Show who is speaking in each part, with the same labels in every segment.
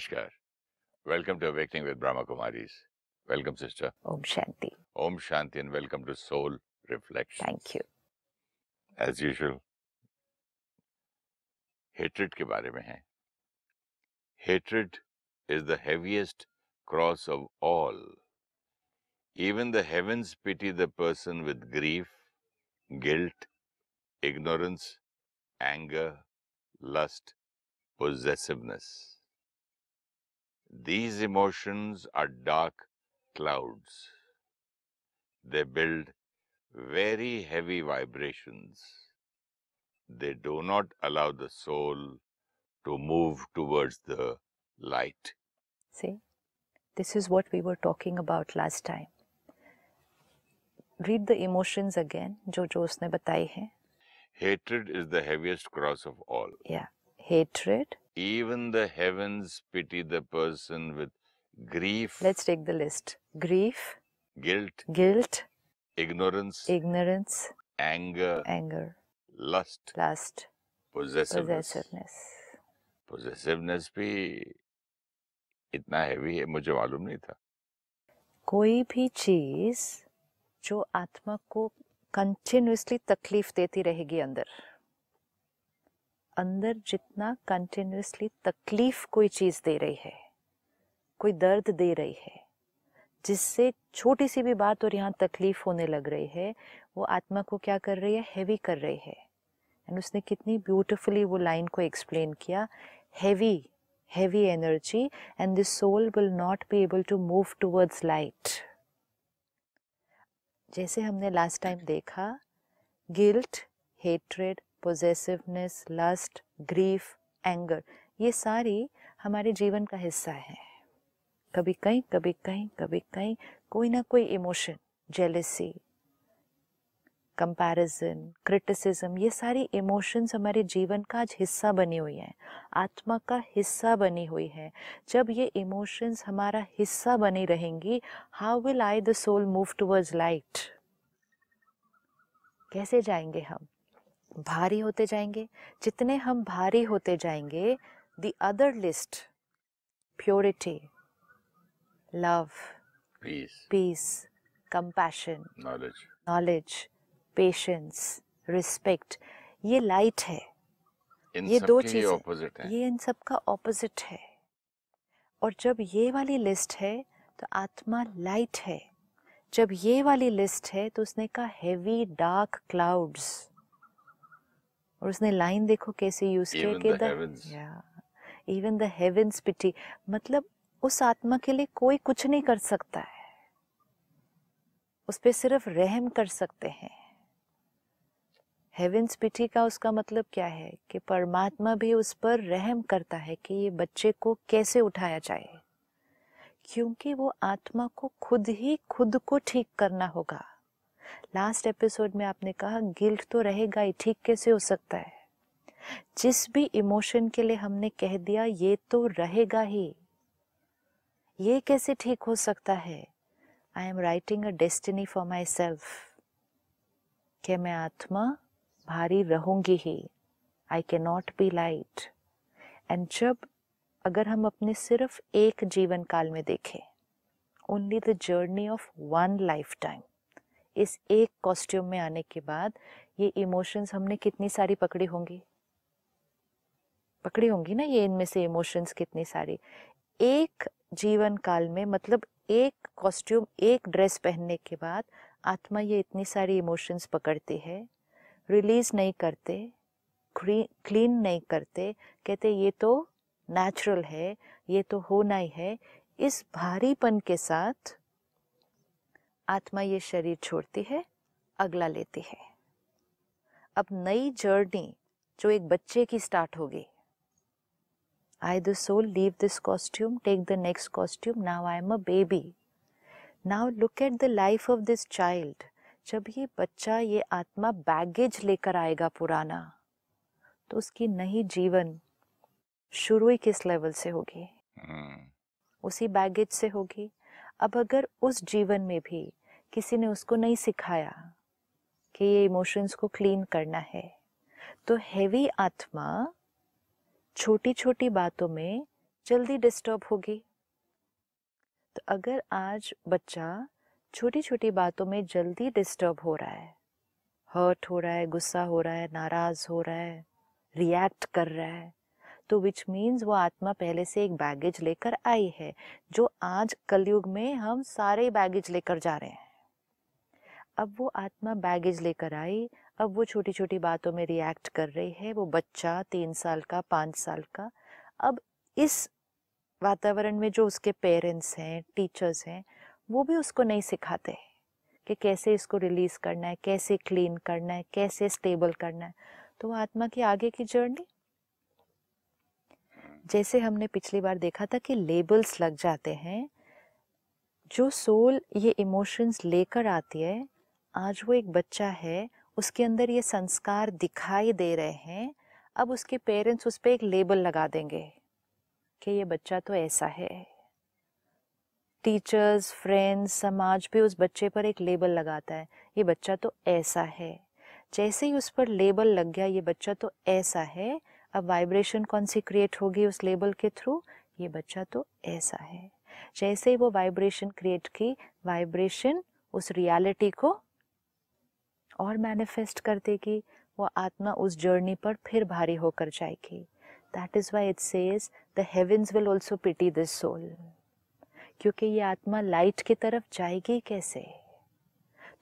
Speaker 1: नमस्कार। Welcome to awakening with Brahma Kumaris. Welcome sister.
Speaker 2: Om Shanti.
Speaker 1: Om Shanti and welcome to soul reflection
Speaker 2: thank you.
Speaker 1: As usual hatred के बारे में है। Hatred is the cross of all even the heavens pity the person with grief guilt ignorance anger lust possessiveness These emotions are dark clouds. They build very heavy vibrations. They do not allow the soul to move towards the light.
Speaker 2: See, this is what we were talking about last time. Read the emotions again, जो जो उसने बताई हैं.
Speaker 1: Hatred is the heaviest cross of all.
Speaker 2: Yeah, hatred.
Speaker 1: Even the heavens pity the person with grief,
Speaker 2: Let's take the list. Grief,
Speaker 1: guilt,
Speaker 2: guilt,
Speaker 1: ignorance,
Speaker 2: ignorance,
Speaker 1: anger,
Speaker 2: anger,
Speaker 1: lust,
Speaker 2: lust,
Speaker 1: possessiveness.
Speaker 2: possessiveness.
Speaker 1: Possessiveness भी इतना heavy है मुझे मालूम नहीं था
Speaker 2: कोई भी चीज़ जो आत्मा को कंटिन्यूसली तकलीफ़ देती रहेगी अंदर अंदर जितना कंटिन्यूसली तकलीफ़ कोई चीज़ दे रही है, कोई दर्द दे रही है, जिससे छोटी सी भी बात और यहाँ तकलीफ़ होने लग रही है, वो आत्मा को क्या कर रही है? हैवी कर रही है। एंड उसने कितनी ब्यूटिफुली वो लाइन को एक्सप्लेन किया heavy heavy energy and the soul will not be able to move towards light जैसे हमने लास्ट टाइम देखा guilt hatred possessiveness lust grief anger ये सारी हमारे जीवन का हिस्सा है। कभी कहीं कभी कहीं कभी कहीं कोई ना कोई इमोशन जेलेसी कंपैरिजन क्रिटिसिज्म ये सारी इमोशंस हमारे जीवन का आज हिस्सा बनी हुई हैं। आत्मा का हिस्सा बनी हुई है। जब ये इमोशंस हमारा हिस्सा बनी रहेंगी how will I the soul move towards light कैसे जाएँगे हम? भारी होते जाएँगे। जितने हम भारी होते जाएँगे the other list purity love
Speaker 1: peace
Speaker 2: peace compassion
Speaker 1: knowledge
Speaker 2: knowledge patience respect ये लाइट है।
Speaker 1: इन
Speaker 2: ये दो चीज़ें
Speaker 1: ऑपोजिट
Speaker 2: ये इन सब का ऑपोजिट है। और जब ये वाली लिस्ट है तो आत्मा लाइट है। जब ये वाली लिस्ट है तो उसने कहा हेवी डार्क क्लाउड्स और उसने लाइन देखो कैसे यूज़ किया कि.
Speaker 1: Even the heavens
Speaker 2: pity. मतलब उस आत्मा के लिए कोई कुछ नहीं कर सकता है। उस पे सिर्फ़ रहम कर सकते हैं। हेवेंस पिटी का उसका मतलब क्या है? कि परमात्मा भी उस पर रहम करता है कि ये बच्चे को कैसे उठाया जाए। क्योंकि वो आत्मा को खुद ही खुद को ठीक करना होगा। लास्ट एपिसोड में आपने कहा गिल्ट तो रहेगा ही, ठीक कैसे हो सकता है? जिस भी इमोशन के लिए हमने कह दिया, ये तो रहेगा ही। ये कैसे ठीक हो सकता है? I am writing a destiny for myself कि मैं आत्मा भारी रहूँगी ही? I can not be light and जब अगर हम अपने सिर्फ़ एक जीवन काल में देखें only the journey of one lifetime इस एक कॉस्ट्यूम में आने के बाद ये इमोशंस हमने कितनी सारी पकड़ी होंगी? पकड़ी होंगी ना ये इनमें से इमोशंस कितनी सारी? एक जीवन काल में मतलब एक कॉस्ट्यूम एक ड्रेस पहनने के बाद आत्मा ये इतनी सारी इमोशंस पकड़ती है रिलीज़ नहीं करते क्लीन नहीं करते, कहते ये तो नेचुरल है, ये तो होना ही है। इस भारीपन के साथ आत्मा ये शरीर छोड़ती है अगला लेती है। अब नई जर्नी जो एक बच्चे की स्टार्ट होगी। I the soul leave this costume take the next costume now I am a baby now look at the life of this child जब ये बच्चा ये आत्मा बैगेज लेकर आएगा पुराना तो उसकी नई जीवन शुरू ही किस लेवल से होगी?
Speaker 1: हम्म,
Speaker 2: उसी बैगेज से होगी। अब अगर उस जीवन में भी किसी ने उसको नहीं सिखाया कि ये इमोशंस को क्लीन करना है। तो हैवी आत्मा छोटी छोटी बातों में जल्दी डिस्टर्ब होगी। तो अगर आज बच्चा छोटी छोटी बातों में जल्दी डिस्टर्ब हो रहा है हर्ट हो रहा है, गुस्सा हो रहा है, नाराज़ हो रहा है रिएक्ट कर रहा है तो विच मीन्स वो आत्मा पहले से एक बैगेज लेकर आई है, जो आज कलयुग में हम सारे बैगेज लेकर जा रहे हैं। अब वो आत्मा बैगेज लेकर आई अब वो छोटी छोटी बातों में रिएक्ट कर रही है वो बच्चा तीन साल का पाँच साल का। अब इस वातावरण में जो उसके पेरेंट्स हैं टीचर्स हैं वो भी उसको नहीं सिखाते हैं कि कैसे इसको रिलीज़ करना है कैसे क्लीन करना है कैसे स्टेबल करना है। तो वो आत्मा की आगे की जर्नी जैसे हमने पिछली बार देखा था कि लेबल्स लग जाते हैं जो सोल ये इमोशंस लेकर आती है आज वो एक बच्चा है, उसके अंदर ये संस्कार दिखाई दे रहे हैं, अब उसके पेरेंट्स उस पर एक लेबल लगा देंगे कि ये बच्चा तो ऐसा है। टीचर्स, फ्रेंड्स, समाज भी उस बच्चे पर एक लेबल लगाता है, ये बच्चा तो ऐसा है। जैसे ही उस पर लेबल लग गया, ये बच्चा तो ऐसा है, अब वाइब्रेशन कौन सी क्रिएट होगी उस लेबल के थ्रू? ये बच्चा तो ऐसा है। जैसे ही वो वाइब्रेशन क्रिएट की, वाइब्रेशन उस रियलिटी को और मैनिफेस्ट कर देगी वो आत्मा उस जर्नी पर फिर भारी होकर जाएगी। That is why it says the heavens will also pity this soul क्योंकि ये आत्मा लाइट की तरफ़ जाएगी कैसे?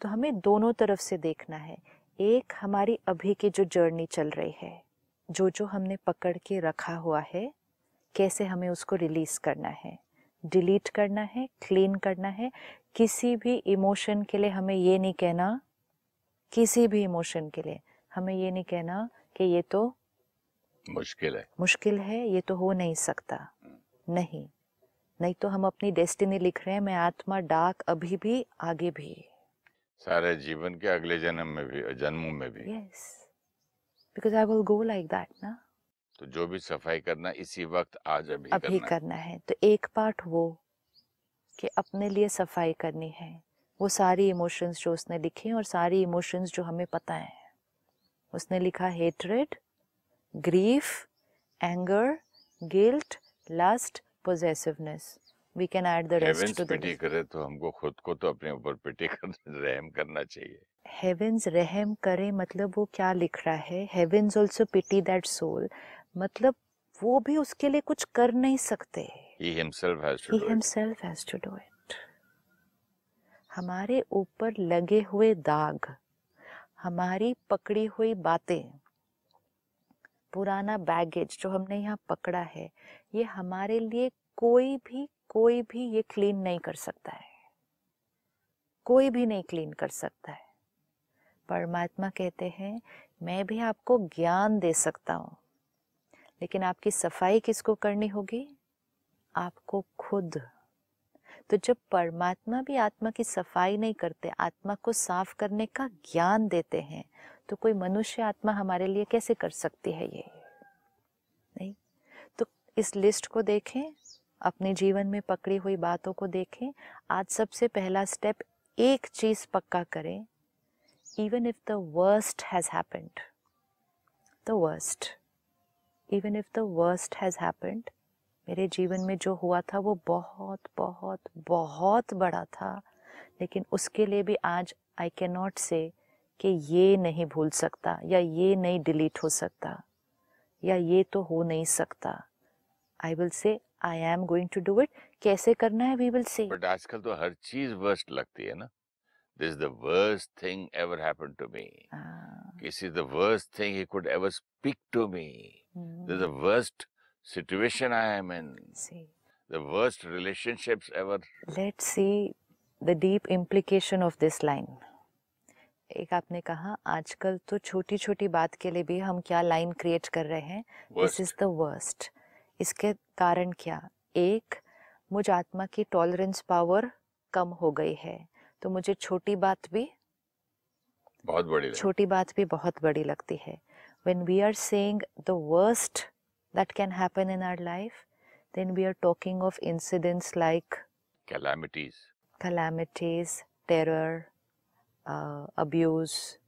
Speaker 2: तो हमें दोनों तरफ़ से देखना है। एक हमारी अभी की जो जर्नी चल रही है, जो जो हमने पकड़ के रखा हुआ है, कैसे हमें उसको रिलीज़ करना है। डिलीट करना है क्लीन करना है। किसी भी इमोशन के लिए हमें ये नहीं कहना किसी भी इमोशन के लिए। हमें ये नहीं कहना कि ये तो
Speaker 1: मुश्किल है।
Speaker 2: मुश्किल है ये तो हो नहीं सकता। नहीं। नहीं तो हम अपनी डेस्टिनी लिख रहे हैं मैं आत्मा डाक अभी भी आगे भी।
Speaker 1: सारे जीवन के अगले जन्म में भी जन्मों में भी।
Speaker 2: Yes because I will go like that ना?
Speaker 1: तो जो भी सफ़ाई करना इसी वक्त आज अभी,
Speaker 2: अभी
Speaker 1: करना,
Speaker 2: करना है। तो एक पार्ट वो कि अपने लिए सफ़ाई करनी है। वो सारी इमोशंस जो उसने लिखे और सारी इमोशंस जो हमें पता है। उसने लिखा hatred grief anger guilt lust possessiveness we can add
Speaker 1: the
Speaker 2: rest to
Speaker 1: pity करे तो हमको खुद को तो अपने ऊपर पिटी कर रहम करना चाहिए।
Speaker 2: हेवेंस रहम करे मतलब वो क्या लिख रहा है? Heavens also pity that soul मतलब वो भी उसके लिए कुछ कर नहीं सकते।
Speaker 1: He himself has to
Speaker 2: ही
Speaker 1: do it.
Speaker 2: Himself has to do it हमारे ऊपर लगे हुए दाग, हमारी पकड़ी हुई बातें, पुराना बैगेज जो हमने यहाँ पकड़ा है, ये हमारे लिए कोई भी कोई भी ये क्लीन नहीं कर सकता है। कोई भी नहीं क्लीन कर सकता है। परमात्मा कहते हैं, मैं भी आपको ज्ञान दे सकता हूँ, लेकिन आपकी सफ़ाई किसको करनी होगी? आपको खुद। तो जब परमात्मा भी आत्मा की सफ़ाई नहीं करते, आत्मा को साफ़ करने का ज्ञान देते हैं तो कोई मनुष्य आत्मा हमारे लिए कैसे कर सकती है ये? नहीं? तो इस लिस्ट को देखें, अपने जीवन में पकड़ी हुई बातों को देखें, आज सबसे पहला स्टेप एक चीज़ पक्का करें, even if the worst has happened, the worst, even if the worst has happened मेरे जीवन में जो हुआ था वो बहुत बहुत बहुत बड़ा था। लेकिन उसके लिए भी आज आई कैन नॉट से कि ये नहीं भूल सकता या ये नहीं डिलीट हो सकता या ये तो हो नहीं सकता। I will say I am going to do it कैसे करना है? वी विल से
Speaker 1: बट आजकल तो हर चीज़ वर्स्ट लगती है ना। This the worst thing ever happened to me this is the worst thing he could ever speak to me this is the worst situation I am in
Speaker 2: see.
Speaker 1: The worst relationships ever
Speaker 2: let's see the deep implication of this line. एक आपने कहा आजकल तो छोटी छोटी बात के लिए भी हम क्या लाइन क्रिएट कर रहे हैं? दिस इज़ द वर्स्ट इसके कारण क्या? एक मुझ आत्मा की टॉलरेंस पावर कम हो गई है। तो मुझे छोटी बात भी
Speaker 1: बहुत बड़ी
Speaker 2: छोटी बात भी बहुत बड़ी लगती है। When we are saying the worst that can happen in our life then we are talking of incidents like
Speaker 1: calamities
Speaker 2: calamities, terror, uh, abuse,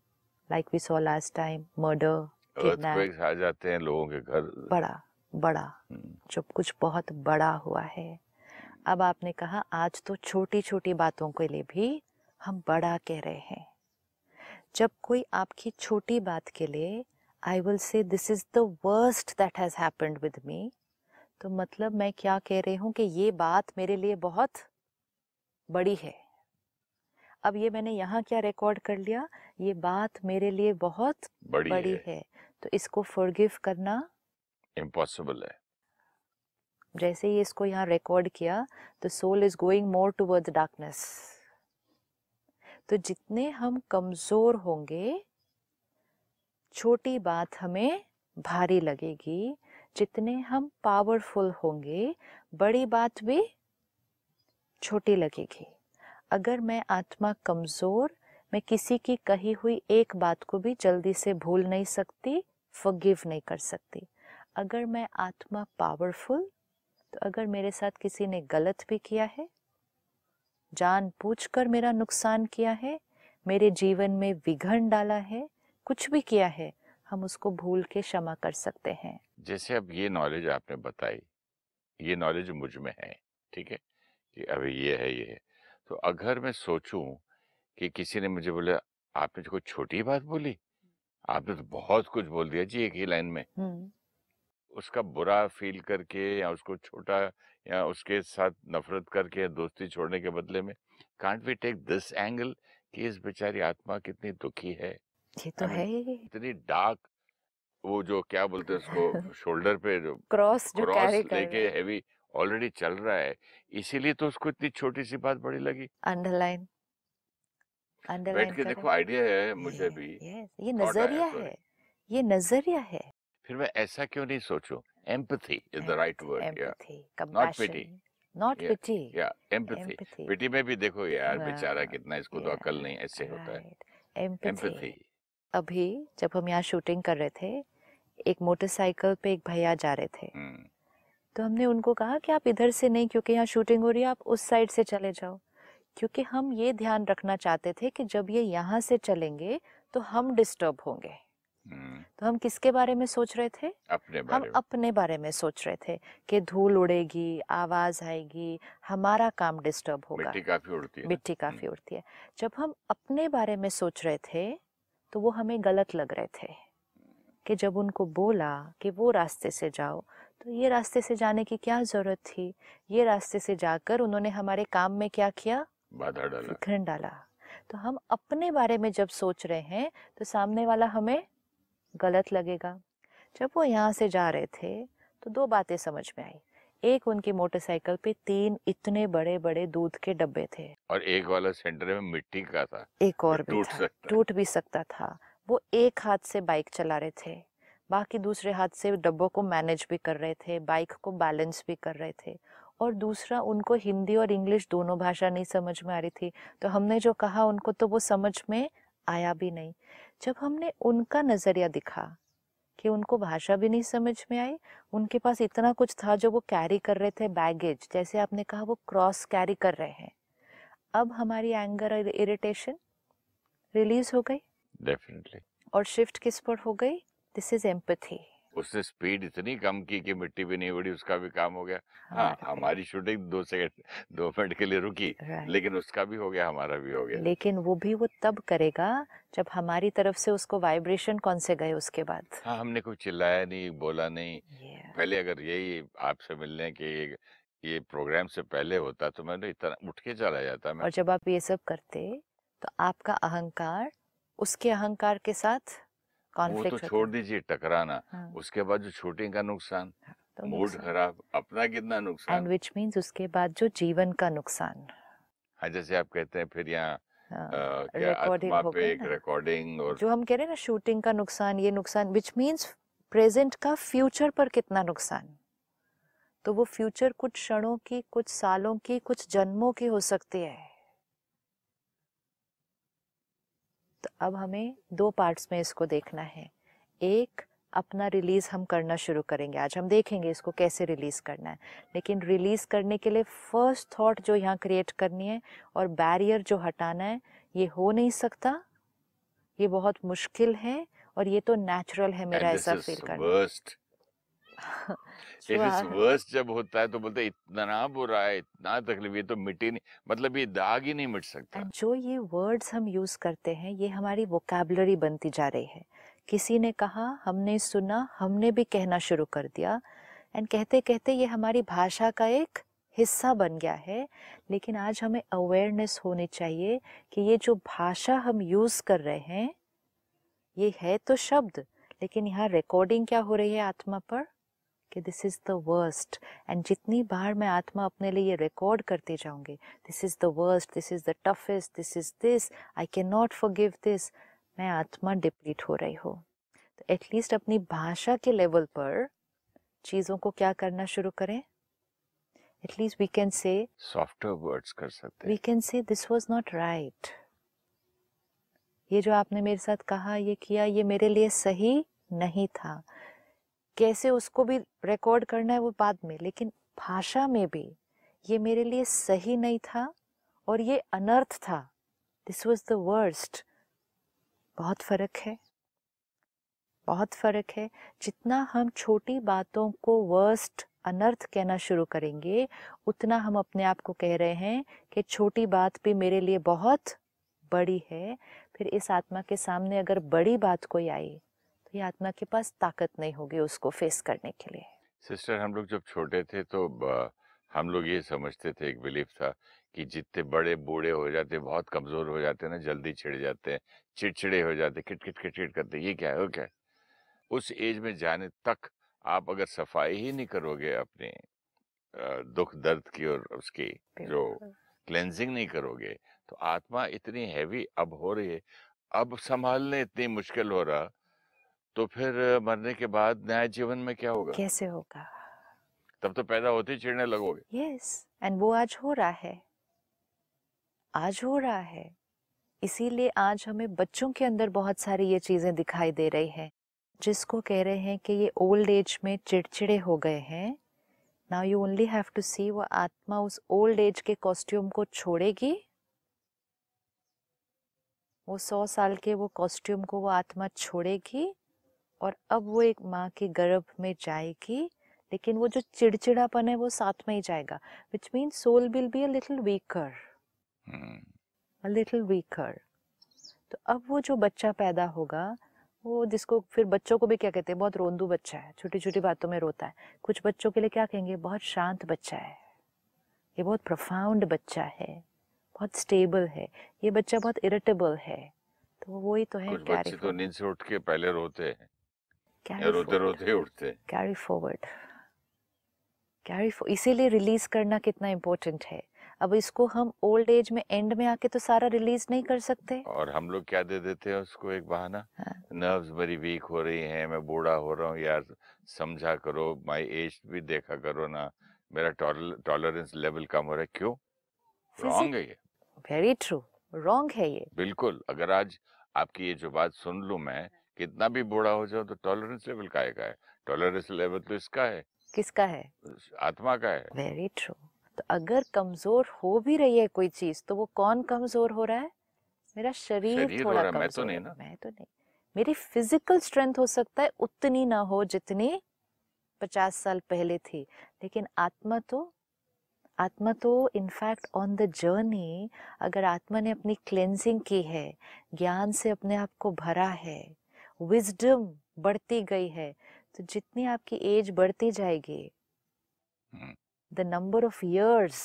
Speaker 2: like we saw last time, murder,
Speaker 1: earthquakes आ जाते हैं लोगों के घर
Speaker 2: बड़ा बड़ा
Speaker 1: हम्म,
Speaker 2: जब कुछ बहुत बड़ा हुआ है अब आपने कहा आज तो छोटी छोटी बातों के लिए भी हम बड़ा कह रहे हैं जब कोई आपकी छोटी बात के लिए I will say this is the worst that has happened with me तो मतलब मैं क्या कह रही हूँ कि ये बात मेरे लिए बहुत बड़ी है। अब ये मैंने यहाँ क्या रिकॉर्ड कर लिया? ये बात मेरे लिए बहुत
Speaker 1: बड़ी,
Speaker 2: बड़ी
Speaker 1: है।
Speaker 2: है। तो इसको फॉरगिव करना
Speaker 1: इम्पॉसिबल है।
Speaker 2: जैसे ही इसको यहाँ रिकॉर्ड किया the soul is going more towards darkness तो जितने हम कमज़ोर होंगे छोटी बात हमें भारी लगेगी। जितने हम पावरफुल होंगे, बड़ी बात भी छोटी लगेगी। अगर मैं आत्मा कमज़ोर, मैं किसी की कही हुई एक बात को भी जल्दी से भूल नहीं सकती फॉरगिव नहीं कर सकती। अगर मैं आत्मा पावरफुल तो अगर मेरे साथ किसी ने गलत भी किया है जान पूछ कर मेरा नुकसान किया है, मेरे जीवन में विघन डाला है कुछ भी किया है हम उसको भूल के क्षमा कर सकते हैं।
Speaker 1: जैसे अब ये नॉलेज आपने बताई ये नॉलेज मुझमें है ठीक है? कि अभी ये है ये है। तो अगर मैं सोचूं कि किसी ने मुझे बोला आपने जो कोई छोटी बात बोली? आपने तो बहुत कुछ बोल दिया जी एक ही लाइन में।
Speaker 2: हम्म।
Speaker 1: उसका बुरा फील करके या उसको छोटा या उसके साथ नफरत करके या दोस्ती छोड़ने के बदले में can't we take this angle कि इस बेचारी आत्मा कितनी दुखी है?
Speaker 2: ये तो है
Speaker 1: इतनी डार्क वो जो क्या बोलते हैं उसको शोल्डर पे जो
Speaker 2: क्रॉस जो
Speaker 1: क्रॉस
Speaker 2: कैरी कर
Speaker 1: लेके हैवी ऑलरेडी चल रहा है इसीलिए तो उसको इतनी छोटी सी बात बड़ी लगी।
Speaker 2: अंडरलाइन
Speaker 1: बैठ
Speaker 2: अंडरलाइन
Speaker 1: के देखो आइडिया है मुझे भी
Speaker 2: यस ये नज़रिया
Speaker 1: तो
Speaker 2: है। ये नज़रिया है।
Speaker 1: फिर मैं ऐसा क्यों नहीं सोचूं? Empathy is the right word या
Speaker 2: एम्पैथी कंपैशन नॉट पिटी
Speaker 1: या एम्पथी। पिटी में भी देखो यार बेचारा कितना इसको तो अकल नहीं ऐसे होता है।
Speaker 2: एम्पथी। अभी जब हम यहाँ शूटिंग कर रहे थे एक मोटरसाइकिल पे एक भैया जा रहे थे।
Speaker 1: हम्म,
Speaker 2: तो हमने उनको कहा कि आप इधर से नहीं क्योंकि यहाँ शूटिंग हो रही है आप उस साइड से चले जाओ। क्योंकि हम ये ध्यान रखना चाहते थे कि जब ये यहाँ से चलेंगे तो हम डिस्टर्ब होंगे।
Speaker 1: हम्म,
Speaker 2: तो हम किसके बारे में सोच रहे थे?
Speaker 1: अपने
Speaker 2: हम
Speaker 1: बारे में।
Speaker 2: अपने बारे में सोच रहे थे कि धूल उड़ेगी आवाज़ आएगी हमारा काम डिस्टर्ब होगा।
Speaker 1: मिट्टी काफ़ी उड़ती है
Speaker 2: मिट्टी काफ़ी उड़ती है। जब हम अपने बारे में सोच रहे थे तो वो हमें गलत लग रहे थे कि जब उनको बोला कि वो रास्ते से जाओ तो ये रास्ते से जाने की क्या ज़रूरत थी? ये रास्ते से जाकर उन्होंने हमारे काम में क्या किया?
Speaker 1: बाधा डाला।
Speaker 2: विघन डाला। तो हम अपने बारे में जब सोच रहे हैं तो सामने वाला हमें गलत लगेगा। जब वो यहाँ से जा रहे थे तो दो बातें समझ में आई। एक उनकी मोटरसाइकिल पे तीन इतने बड़े बड़े दूध के डब्बे थे।
Speaker 1: और एक वाला सेंटर में मिट्टी का था
Speaker 2: एक और भी था। टूट भी सकता था। वो एक हाथ से बाइक चला रहे थे बाकी दूसरे हाथ से डब्बों को मैनेज भी कर रहे थे बाइक को बैलेंस भी कर रहे थे। और दूसरा उनको हिंदी और इंग्लिश दोनों भाषा नहीं समझ में आ रही थी तो हमने जो कहा उनको तो वो समझ में आया भी नहीं। जब हमने उनका नज़रिया दिखा कि उनको भाषा भी नहीं समझ में आई। उनके पास इतना कुछ था जो वो कैरी कर रहे थे बैगेज जैसे आपने कहा वो क्रॉस कैरी कर रहे हैं। अब हमारी एंगर और इरिटेशन रिलीज़ हो गई।
Speaker 1: डेफिनेटली
Speaker 2: और शिफ्ट किस पर हो गई? दिस इज़ एम्पथी
Speaker 1: उसने स्पीड इतनी कम की कि मिट्टी भी नहीं उड़ी उसका भी काम हो गया। हाँ हमारी शूटिंग दो सेकंड दो मिनट के लिए रुकी लेकिन उसका भी हो गया हमारा भी हो गया।
Speaker 2: लेकिन वो भी वो तब करेगा जब हमारी तरफ़ से उसको वाइब्रेशन कौन से गए उसके बाद?
Speaker 1: हाँ हमने कोई चिल्लाया नहीं बोला नहीं। पहले अगर यही आपसे मिलने के ये, प्रोग्राम से पहले होता तो मैं तो इतना उठ के चला जाता मैं।
Speaker 2: और जब आप ये सब करते तो आपका अहंकार उसके अहंकार के साथ
Speaker 1: वो तो छोड़ दीजिए टकराना।
Speaker 2: हाँ,
Speaker 1: उसके बाद जो शूटिंग का नुकसान
Speaker 2: तो
Speaker 1: मूड खराब अपना कितना
Speaker 2: एंड
Speaker 1: नुकसान
Speaker 2: विच मीन्स उसके बाद जो जीवन का नुकसान।
Speaker 1: हाँ जैसे आप कहते हैं फिर यहाँ
Speaker 2: हाँ,
Speaker 1: आत्मा
Speaker 2: हो
Speaker 1: पे एक रिकॉर्डिंग और
Speaker 2: जो हम कह रहे हैं ना शूटिंग का नुकसान ये नुकसान विच मीन्स प्रेजेंट का फ्यूचर पर कितना नुकसान। तो वो फ्यूचर कुछ क्षणों की कुछ सालों की कुछ जन्मों की हो सकती है। तो अब हमें दो पार्ट्स में इसको देखना है। एक अपना रिलीज़ हम करना शुरू करेंगे। आज हम देखेंगे इसको कैसे रिलीज़ करना है। लेकिन रिलीज़ करने के लिए फ़र्स्ट थॉट जो यहाँ क्रिएट करनी है और बैरियर जो हटाना है ये हो नहीं सकता। ये बहुत मुश्किल है और ये तो नेचुरल है मेरा ऐसा फील करना।
Speaker 1: वर्स्ट जब होता है तो बोलते इतना बुरा है इतना तकलीफ़ ये तो मिटी नहीं मतलब ये दाग ही नहीं मिट सकता।
Speaker 2: जो ये वर्ड्स हम यूज़ करते हैं ये हमारी वोकेबलरी बनती जा रही है। किसी ने कहा हमने सुना हमने भी कहना शुरू कर दिया। एंड कहते कहते ये हमारी भाषा का एक हिस्सा बन गया है। लेकिन आज हमें अवेयरनेस होनी चाहिए कि ये जो भाषा हम यूज़ कर रहे हैं ये है तो शब्द लेकिन यहाँ रिकॉर्डिंग क्या हो रही है आत्मा पर? कि this is the worst and जितनी बार मैं आत्मा अपने लिए रिकॉर्ड करते जाऊँगी this is the worst this is the toughest this is this I can not give this मैं आत्मा डिप्लीट हो रही हूँ। तो एटलीस्ट अपनी भाषा के लेवल पर चीज़ों को क्या करना शुरू करें? At least we can
Speaker 1: say softer words कर सकते
Speaker 2: we can say this was not right ये जो आपने मेरे साथ कहा ये किया ये मेरे लिए सही नहीं था। कैसे उसको भी रिकॉर्ड करना है वो बाद में। लेकिन भाषा में भी ये मेरे लिए सही नहीं था और ये अनर्थ था। दिस वॉज़ द वर्स्ट बहुत फ़र्क है। बहुत फ़र्क है। जितना हम छोटी बातों को वर्स्ट अनर्थ कहना शुरू करेंगे, उतना हम अपने आप को कह रहे हैं कि छोटी बात भी मेरे लिए बहुत बड़ी है। फिर इस आत्मा के सामने अगर बड़ी बात कोई आई ये आत्मा के पास ताकत नहीं होगी उसको फेस करने के लिए?
Speaker 1: सिस्टर हम लोग जब छोटे थे तो हम लोग ये समझते थे एक बिलीफ था कि जितने बड़े बूढ़े हो जाते बहुत कमज़ोर हो जाते हैं ना जल्दी छिड़ जाते हैं चिड़चिड़े हो जाते किट किट किट किट करते ये क्या है वो क्या है? उस एज में जाने तक आप अगर सफ़ाई ही नहीं करोगे अपने दुख दर्द की और उसकी जो क्लेंजिंग नहीं करोगे तो आत्मा इतनी हैवी अब हो रही है। अब संभालने इतनी मुश्किल हो रहा तो फिर मरने के बाद नया जीवन में क्या होगा?
Speaker 2: कैसे होगा?
Speaker 1: तब तो पैदा होते ही चिड़ने लगोगे।
Speaker 2: यस एंड वो आज हो रहा है। आज हो रहा है। इसीलिए आज हमें बच्चों के अंदर बहुत सारी ये चीज़ें दिखाई दे रही है जिसको कह रहे हैं कि ये ओल्ड एज में चिड़चिड़े हो गए हैं। Now you only have to see वो आत्मा उस ओल्ड एज के कॉस्ट्यूम को छोड़ेगी। वो सौ साल के वो कॉस्ट्यूम को वो आत्मा छोड़ेगी। और अब वो एक माँ के गर्भ में जाएगी लेकिन वो जो चिड़चिड़ापन है वो साथ में ही जाएगा which mean soul will be a little weaker a little weaker तो अब वो जो बच्चा पैदा होगा वो जिसको फिर बच्चों को भी क्या कहते हैं बहुत रोंदू बच्चा है छोटी छोटी बातों में रोता है। कुछ बच्चों के लिए क्या कहेंगे बहुत शांत बच्चा है। ये बहुत प्रोफाउंड बच्चा है बहुत स्टेबल है ये बच्चा बहुत इरिटेबल है। तो वही तो है
Speaker 1: कुछ बच्चे तो नींद से उठ के पहले रोते हैं। रोते रोते उठते
Speaker 2: कैरी फॉरवर्ड कैरी इसीलिए रिलीज़ करना कितना इम्पोर्टेंट है। अब इसको हम ओल्ड एज में एंड में आके तो सारा रिलीज़ नहीं कर सकते।
Speaker 1: और हम लोग क्या दे देते हैं उसको एक बहाना? हाँ। नर्व्स मेरी वीक हो रही हैं मैं बूढ़ा हो रहा हूँ यार समझा करो माय एज भी देखा करो ना। मेरा टॉलरेंस लेवल कम हो रहा है। क्यों? रॉन्ग है ये।
Speaker 2: वेरी ट्रू रॉन्ग है ये।
Speaker 1: बिल्कुल अगर आज आपकी ये जो बात सुन लू मैं कितना भी बूढ़ा हो जाओ तो टॉलरेंस लेवल का है। टॉलरेंस लेवल तो इसका है।
Speaker 2: किसका है?
Speaker 1: आत्मा का है।
Speaker 2: वेरी ट्रू तो अगर कमज़ोर हो भी रही है कोई चीज़ तो वो कौन कमज़ोर हो रहा है? मेरा शरीर, शरीर थोड़ा कमज़ोर मैं तो नहीं ना। मैं तो नहीं। मेरी फ़िज़िकल स्ट्रेंथ हो सकता है उतनी ना हो जितनी पचास साल पहले थी। लेकिन आत्मा तो आत्मा तो इनफैक्ट ऑन द जर्नी अगर आत्मा ने अपनी क्लेंजिंग की है ज्ञान से अपने आप को भरा है विजडम बढ़ती गई है तो जितनी आपकी एज बढ़ती जाएगी द नंबर ऑफ़ इयर्स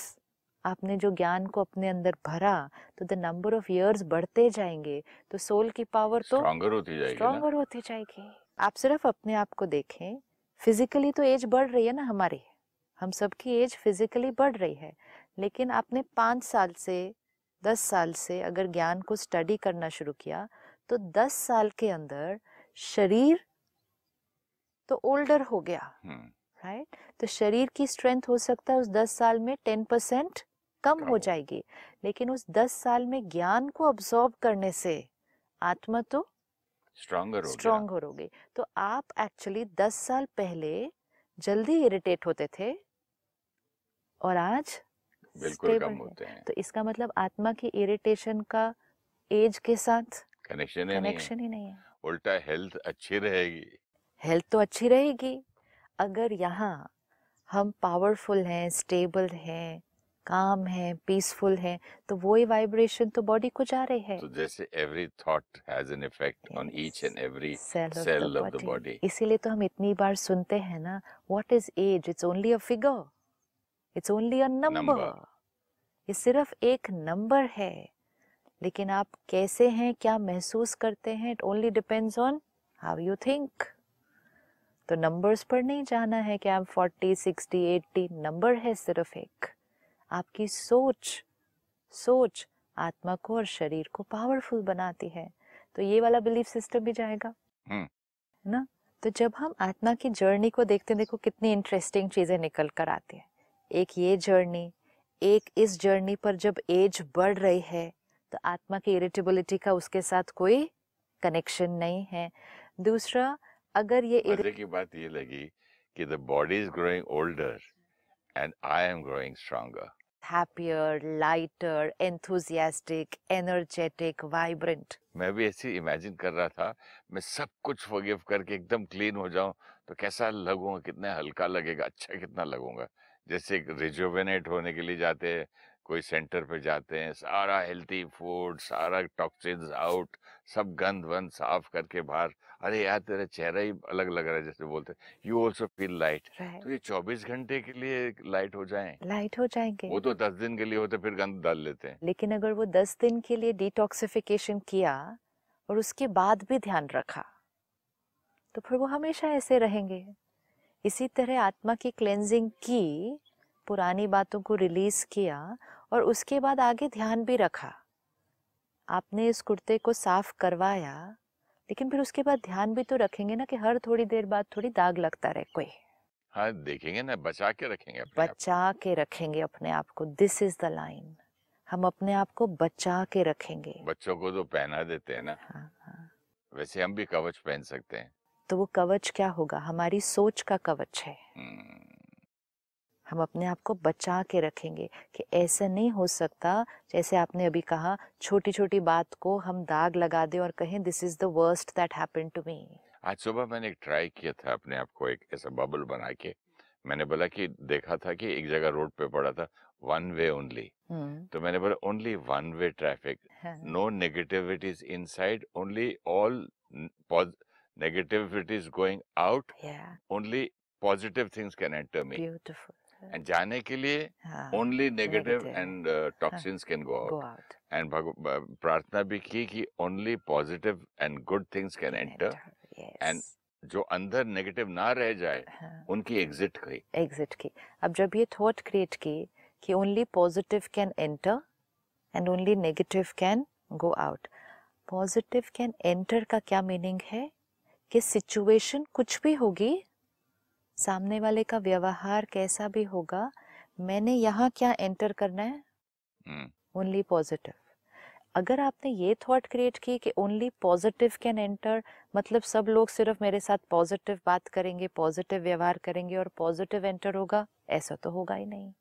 Speaker 2: आपने जो ज्ञान को अपने अंदर भरा तो द नंबर ऑफ़ इयर्स बढ़ते जाएँगे तो सोल की पावर तो
Speaker 1: स्ट्रॉन्गर होती जाएगी
Speaker 2: स्ट्रॉन्गर होती जाएगी। आप सिर्फ़ अपने आप को देखें फिजिकली तो एज बढ़ रही है ना हमारी हम सबकी एज फिजिकली बढ़ रही है लेकिन आपने पाँच साल से दस साल से अगर ज्ञान को स्टडी करना शुरू किया तो दस साल के अंदर शरीर तो ओल्डर हो गया राइट हम्म। right? तो शरीर की स्ट्रेंथ हो सकता है उस दस साल में टेन परसेंट कम हो जाएगी लेकिन उस दस साल में ज्ञान को अब्सॉर्ब करने से आत्मा तो
Speaker 1: स्ट्रॉन्गर
Speaker 2: स्ट्रॉन्गर हो गई तो आप एक्चुअली दस साल पहले जल्दी इरिटेट होते थे और आज
Speaker 1: बिल्कुल कम होते हैं।
Speaker 2: तो इसका मतलब आत्मा की इरिटेशन का एज के साथ
Speaker 1: कनेक्शन
Speaker 2: कनेक्शन ही नहीं है।
Speaker 1: उल्टा हेल्थ अच्छी रहेगी।
Speaker 2: हेल्थ तो अच्छी रहेगी अगर यहाँ हम पावरफुल हैं स्टेबल हैं काम है पीसफुल है तो वो ही वाइब्रेशन तो बॉडी को जा रही है।
Speaker 1: तो जैसे every thought has an effect on each and every
Speaker 2: cell
Speaker 1: cell of the body
Speaker 2: इसीलिए तो हम इतनी बार सुनते हैं ना what is age it's only a figure it's only a number ये सिर्फ़ एक नंबर है। लेकिन आप कैसे हैं क्या महसूस करते हैं it only depends on how you think तो नंबर्स पर नहीं जाना है कि आप फोर्टी सिक्सटी एट्टी नंबर है सिर्फ़ एक। आपकी सोच सोच आत्मा को और शरीर को पावरफुल बनाती है। तो ये वाला बिलीफ सिस्टम भी जाएगा।
Speaker 1: हम्म।
Speaker 2: ना? तो जब हम आत्मा की जर्नी को देखते हैं देखो कितनी इंटरेस्टिंग चीज़ें निकल कर आती हैं। एक ये जर्नी एक इस जर्नी पर जब एज बढ़ रही है तो आत्मा की इरिटेबिलिटी का उसके साथ कोई कनेक्शन नहीं है। दूसरा अगर ये
Speaker 1: मज़े की बात ये लगी कि the body is growing older and I am growing stronger
Speaker 2: happier, lighter, enthusiastic, energetic, vibrant.
Speaker 1: मैं भी ऐसे इमेजिन कर रहा था मैं सब कुछ फॉरगिव करके एकदम क्लीन हो जाऊँ तो कैसा लगूँगा कितना हल्का लगेगा अच्छा कितना लगूँगा। जैसे रिजोवेनेट होने के लिए जाते हैं कोई सेंटर पे जाते हैं सारा हेल्थी फ़ूड सारा टॉक्सिन्स आउट सब गंद वंद साफ़ करके बाहर। अरे यार तेरा चेहरा ही अलग लग रहा है जैसे बोलते यू ऑल्सो फील लाइट तो ये 24 घंटे के लिए लाइट हो जाए।
Speaker 2: लाइट हो जाएँगे।
Speaker 1: वो तो 10 दिन के लिए होते फिर गंद डाल लेते हैं।
Speaker 2: लेकिन अगर वो 10 दिन के लिए डिटॉक्सिफिकेशन किया और उसके बाद भी ध्यान रखा तो फिर वो हमेशा ऐसे रहेंगे। इसी तरह आत्मा की क्लेंजिंग की पुरानी बातों को रिलीज़ किया और उसके बाद आगे ध्यान भी रखा। आपने इस कुर्ते को साफ़ करवाया लेकिन फिर उसके बाद ध्यान भी तो रखेंगे ना कि हर थोड़ी देर बाद थोड़ी दाग लगता रहे कोई।
Speaker 1: हाँ देखेंगे ना बचा के रखेंगे अपने
Speaker 2: बचा के रखेंगे अपने आप को। दिस इज़ द लाइन हम अपने आप को बचा के रखेंगे।
Speaker 1: बच्चों को तो पहना देते हैं ना। हाँ, हाँ. वैसे हम भी कवच पहन सकते हैं।
Speaker 2: तो वो कवच क्या होगा? हमारी सोच का कवच है। हम्म। हम अपने आप को बचा के रखेंगे कि ऐसा नहीं हो सकता। जैसे आपने अभी कहा छोटी छोटी बात को हम दाग लगा दे और कहें this is the worst that happened to me
Speaker 1: आज सुबह मैंने एक ट्राई किया था अपने आप को एक ऐसा बबल बना के। मैंने बोला कि देखा था कि एक जगह रोड पे पड़ा था वन वे ओनली तो मैंने बोला only one way traffic no negativities inside only all going out
Speaker 2: yeah.
Speaker 1: Only positive things can enter me.
Speaker 2: Beautiful.
Speaker 1: And जाने के लिए only negative and toxins can go out and प्रार्थना भी की कि only positive and good things can enter and जो अंदर negative ना रह जाए हाँ. उनकी एग्जिट की।
Speaker 2: एग्जिट की। अब जब ये थॉट क्रिएट की कि only positive can enter and only negative can go out positive can enter का क्या मीनिंग है? कि सिचुएशन कुछ भी होगी सामने वाले का व्यवहार कैसा भी होगा मैंने यहाँ क्या एंटर करना है? ओनली पॉजिटिव अगर आपने ये थॉट क्रिएट की कि ओनली पॉजिटिव कैन एंटर मतलब सब लोग सिर्फ़ मेरे साथ पॉजिटिव बात करेंगे पॉजिटिव व्यवहार करेंगे और पॉजिटिव एंटर होगा ऐसा तो होगा ही नहीं।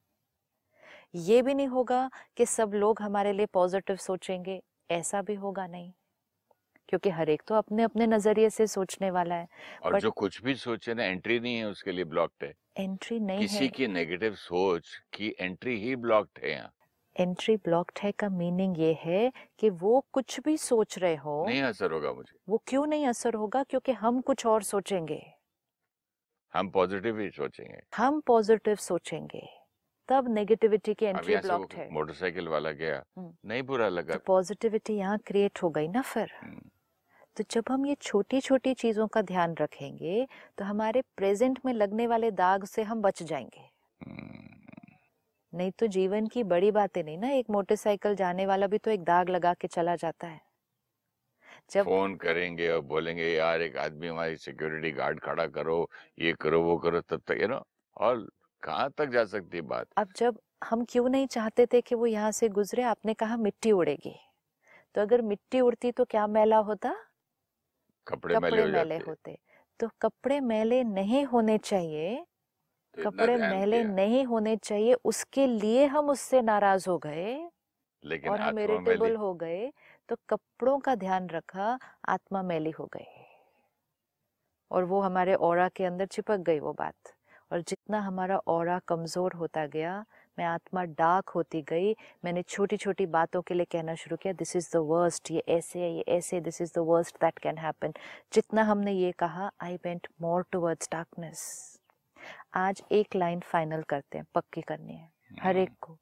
Speaker 2: ये भी नहीं होगा कि सब लोग हमारे लिए पॉजिटिव सोचेंगे ऐसा भी होगा नहीं। क्योंकि हर एक तो अपने अपने नज़रिए से सोचने वाला है
Speaker 1: और जो कुछ भी सोचे ना एंट्री नहीं है उसके लिए ब्लॉक्ड है।
Speaker 2: एंट्री नहीं
Speaker 1: किसी है। की नेगेटिव सोच की एंट्री ही ब्लॉक्ड है यहाँ।
Speaker 2: एंट्री ब्लॉक्ड है का मीनिंग ये है कि वो कुछ भी सोच रहे हो
Speaker 1: नहीं असर होगा मुझे।
Speaker 2: वो क्यों नहीं असर होगा? क्योंकि हम कुछ और सोचेंगे।
Speaker 1: हम पॉजिटिव ही सोचेंगे।
Speaker 2: हम पॉजिटिव सोचेंगे। तब नेगेटिविटी की एंट्री ब्लॉक्ड है।
Speaker 1: मोटरसाइकिल वाला गया। हम्म। नहीं बुरा लगा। तो
Speaker 2: पॉजिटिविटी यहाँ क्रिएट हो गई ना फिर? हम्म। तो जब हम ये छोटी छोटी चीज़ों का ध्यान रखेंगे तो हमारे प्रेजेंट में लगने वाले दाग से हम बच जाएँगे। नहीं तो जीवन की बड़ी बातें नहीं ना एक मोटरसाइकिल जाने वाला भी तो एक दाग लगा के चला जाता है।
Speaker 1: जब फ़ोन करेंगे और बोलेंगे यार एक आदमी हमारी सिक्योरिटी गार्ड खड़ा करो ये करो वो करो तब तक यू नो और कहाँ तक जा सकती है बात?
Speaker 2: अब जब हम क्यों नहीं चाहते थे कि वो यहाँ से गुजरे आपने कहा मिट्टी उड़ेगी। तो अगर मिट्टी उड़ती तो क्या मैला होता?
Speaker 1: कपड़े, कपड़े मैले,
Speaker 2: मैले होते। तो कपड़े मैले नहीं होने चाहिए तो कपड़े मैले नहीं होने चाहिए उसके लिए हम उससे नाराज़ हो गए
Speaker 1: लेकिन
Speaker 2: और हम इरिटेबल हो गए तो कपड़ों का ध्यान रखा आत्मा मैली हो गई। और वो हमारे और के अंदर चिपक गई वो बात। और जितना हमारा और कमज़ोर होता गया मैं आत्मा डार्क होती गई। मैंने छोटी छोटी बातों के लिए कहना शुरू किया दिस इज़ द वर्स्ट ये ऐसे है ये ऐसे this is the worst that can happen जितना हमने ये कहा I went more towards darkness आज एक लाइन फाइनल करते हैं पक्की करनी है हर एक को।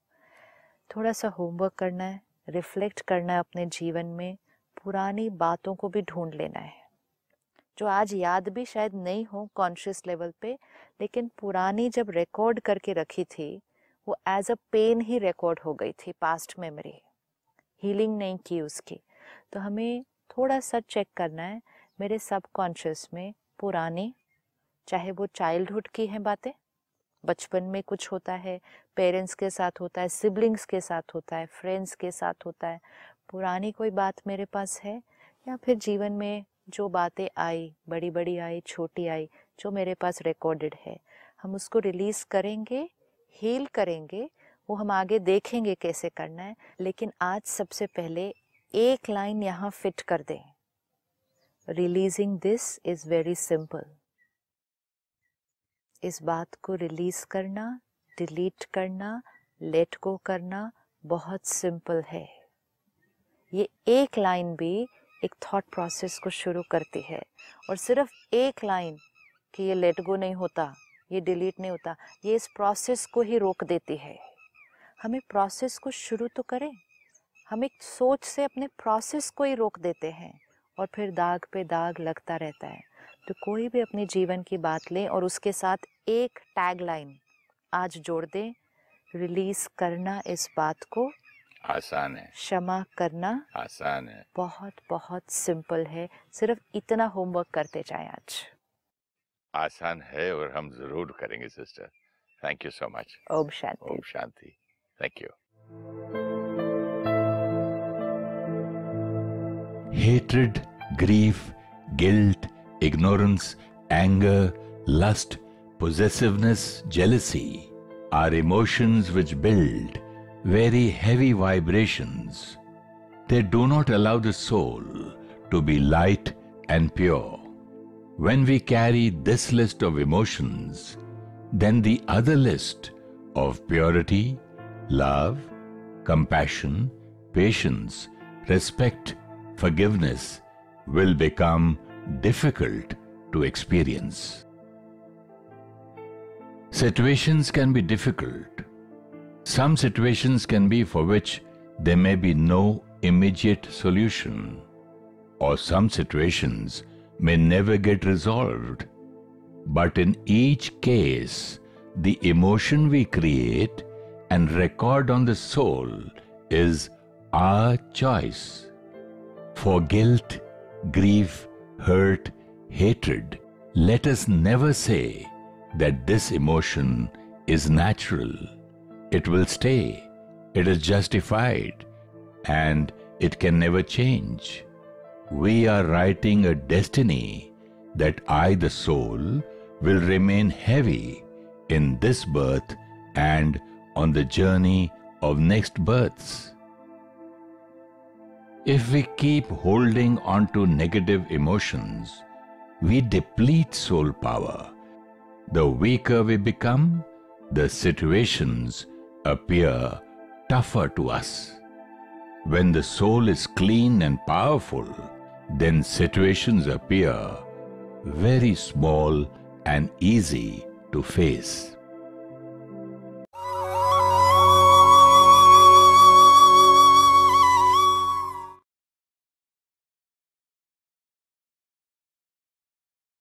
Speaker 2: थोड़ा सा होमवर्क करना है रिफ्लेक्ट करना है अपने जीवन में पुरानी बातों को भी ढूंढ लेना है। जो आज याद भी शायद नहीं हो कॉन्शियस लेवल पे लेकिन पुरानी जब रिकॉर्ड करके रखी थी वो एज अ पेन ही रिकॉर्ड हो गई थी पास्ट मेमोरी हीलिंग नहीं की उसकी। तो हमें थोड़ा सा चेक करना है मेरे सब कॉन्शियस में पुरानी, चाहे वो चाइल्डहुड की हैं बातें, बचपन में कुछ होता है पेरेंट्स के साथ होता है सिबलिंग्स के साथ होता है फ्रेंड्स के साथ होता है, पुरानी कोई बात मेरे पास है? या फिर जीवन में जो बातें आई बड़ी बड़ी आई, छोटी आई, जो मेरे पास रिकॉर्डेड है, हम उसको रिलीज़ करेंगे हील करेंगे, वो हम आगे देखेंगे कैसे करना है, लेकिन आज सबसे पहले एक लाइन यहाँ फिट कर दें। Releasing this is very simple इस बात को रिलीज़ करना डिलीट करना लेट गो करना बहुत सिंपल है। ये एक लाइन भी एक थॉट प्रोसेस को शुरू करती है, और सिर्फ़ एक लाइन कि ये लेट गो नहीं होता। ये डिलीट नहीं होता ये इस प्रोसेस को ही रोक देती है। हमें प्रोसेस को शुरू तो करें हम एक सोच से अपने प्रोसेस को ही रोक देते हैं और फिर दाग पे दाग लगता रहता है। तो कोई भी अपने जीवन की बात लें और उसके साथ एक टैग लाइन आज जोड़ दें रिलीज़ करना इस बात को।
Speaker 1: आसान है।
Speaker 2: क्षमा करना
Speaker 1: आसान है।
Speaker 2: बहुत बहुत सिंपल है। सिर्फ़ इतना होमवर्क करते जाए आज।
Speaker 1: आसान है और हम जरूर करेंगे sister thank you so much
Speaker 2: Om Shanti
Speaker 1: Om Shanti thank you
Speaker 3: hatred, grief, guilt, ignorance, anger, lust, possessiveness, jealousy are emotions which build very heavy vibrations. They do not allow the soul to be light and pure. when we carry this list of emotions, then the other list of purity, love, compassion, patience, respect, forgiveness will become difficult to experience. Situations can be difficult. Some situations can be for which there may be no immediate solution, or some situations may never get resolved. But in each case, the emotion we create and record on the soul is our choice. For guilt, grief, hurt, hatred, let us never say that this emotion is natural. It will stay, it is justified, and it can never change. We are writing a destiny that I, the soul, will remain heavy in this birth and on the journey of next births. If we keep holding on to negative emotions, we deplete soul power. The weaker we become, the situations appear tougher to us. When the soul is clean and powerful, then situations appear very small and easy to face.